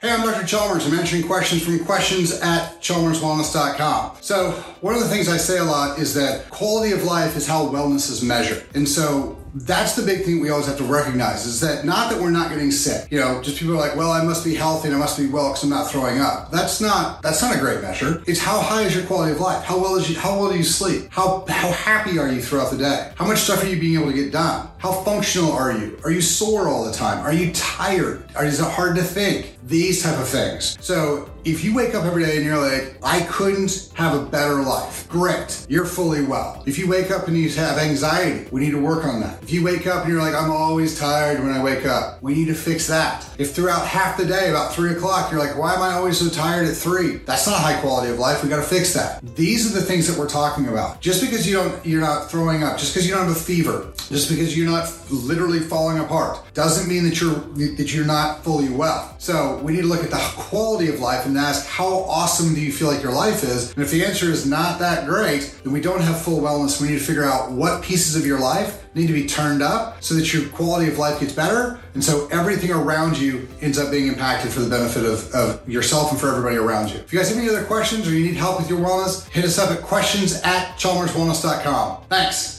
Hey, I'm Dr. Chalmers. I'm answering questions from questions at chalmerswellness.com. So, one of the things I say a lot is that quality of life is how wellness is measured. And so, that's the big thing we always have to recognize is that not that we're not getting sick. You know, just people are like, well, I must be healthy and I must be well because I'm not throwing up. That's not that's not a great measure. It's how high is your quality of life? How well is you how well do you sleep? How how happy are you throughout the day? How much stuff are you being able to get done? How functional are you? Are you sore all the time? Are you tired? Are, is it hard to think? These type of things. So if you wake up every day and you're like, I couldn't have a better life, great, you're fully well. If you wake up and you have anxiety, we need to work on that. If you wake up and you're like, I'm always tired when I wake up, we need to fix that. If throughout half the day, about three o'clock, you're like, why am I always so tired at three? That's not high quality of life. We got to fix that. These are the things that we're talking about. Just because you don't, you're not throwing up, just because you don't have a fever, just because you're not literally falling apart, doesn't mean that you're that you're not fully well. So we need to look at the quality of life and ask how awesome do you feel like your life is? And if the answer is not that great, then we don't have full wellness. We need to figure out what pieces of your life need to be turned up so that your quality of life gets better. And so everything around you ends up being impacted for the benefit of, of yourself and for everybody around you. If you guys have any other questions or you need help with your wellness, hit us up at questions at chalmerswellness.com. Thanks.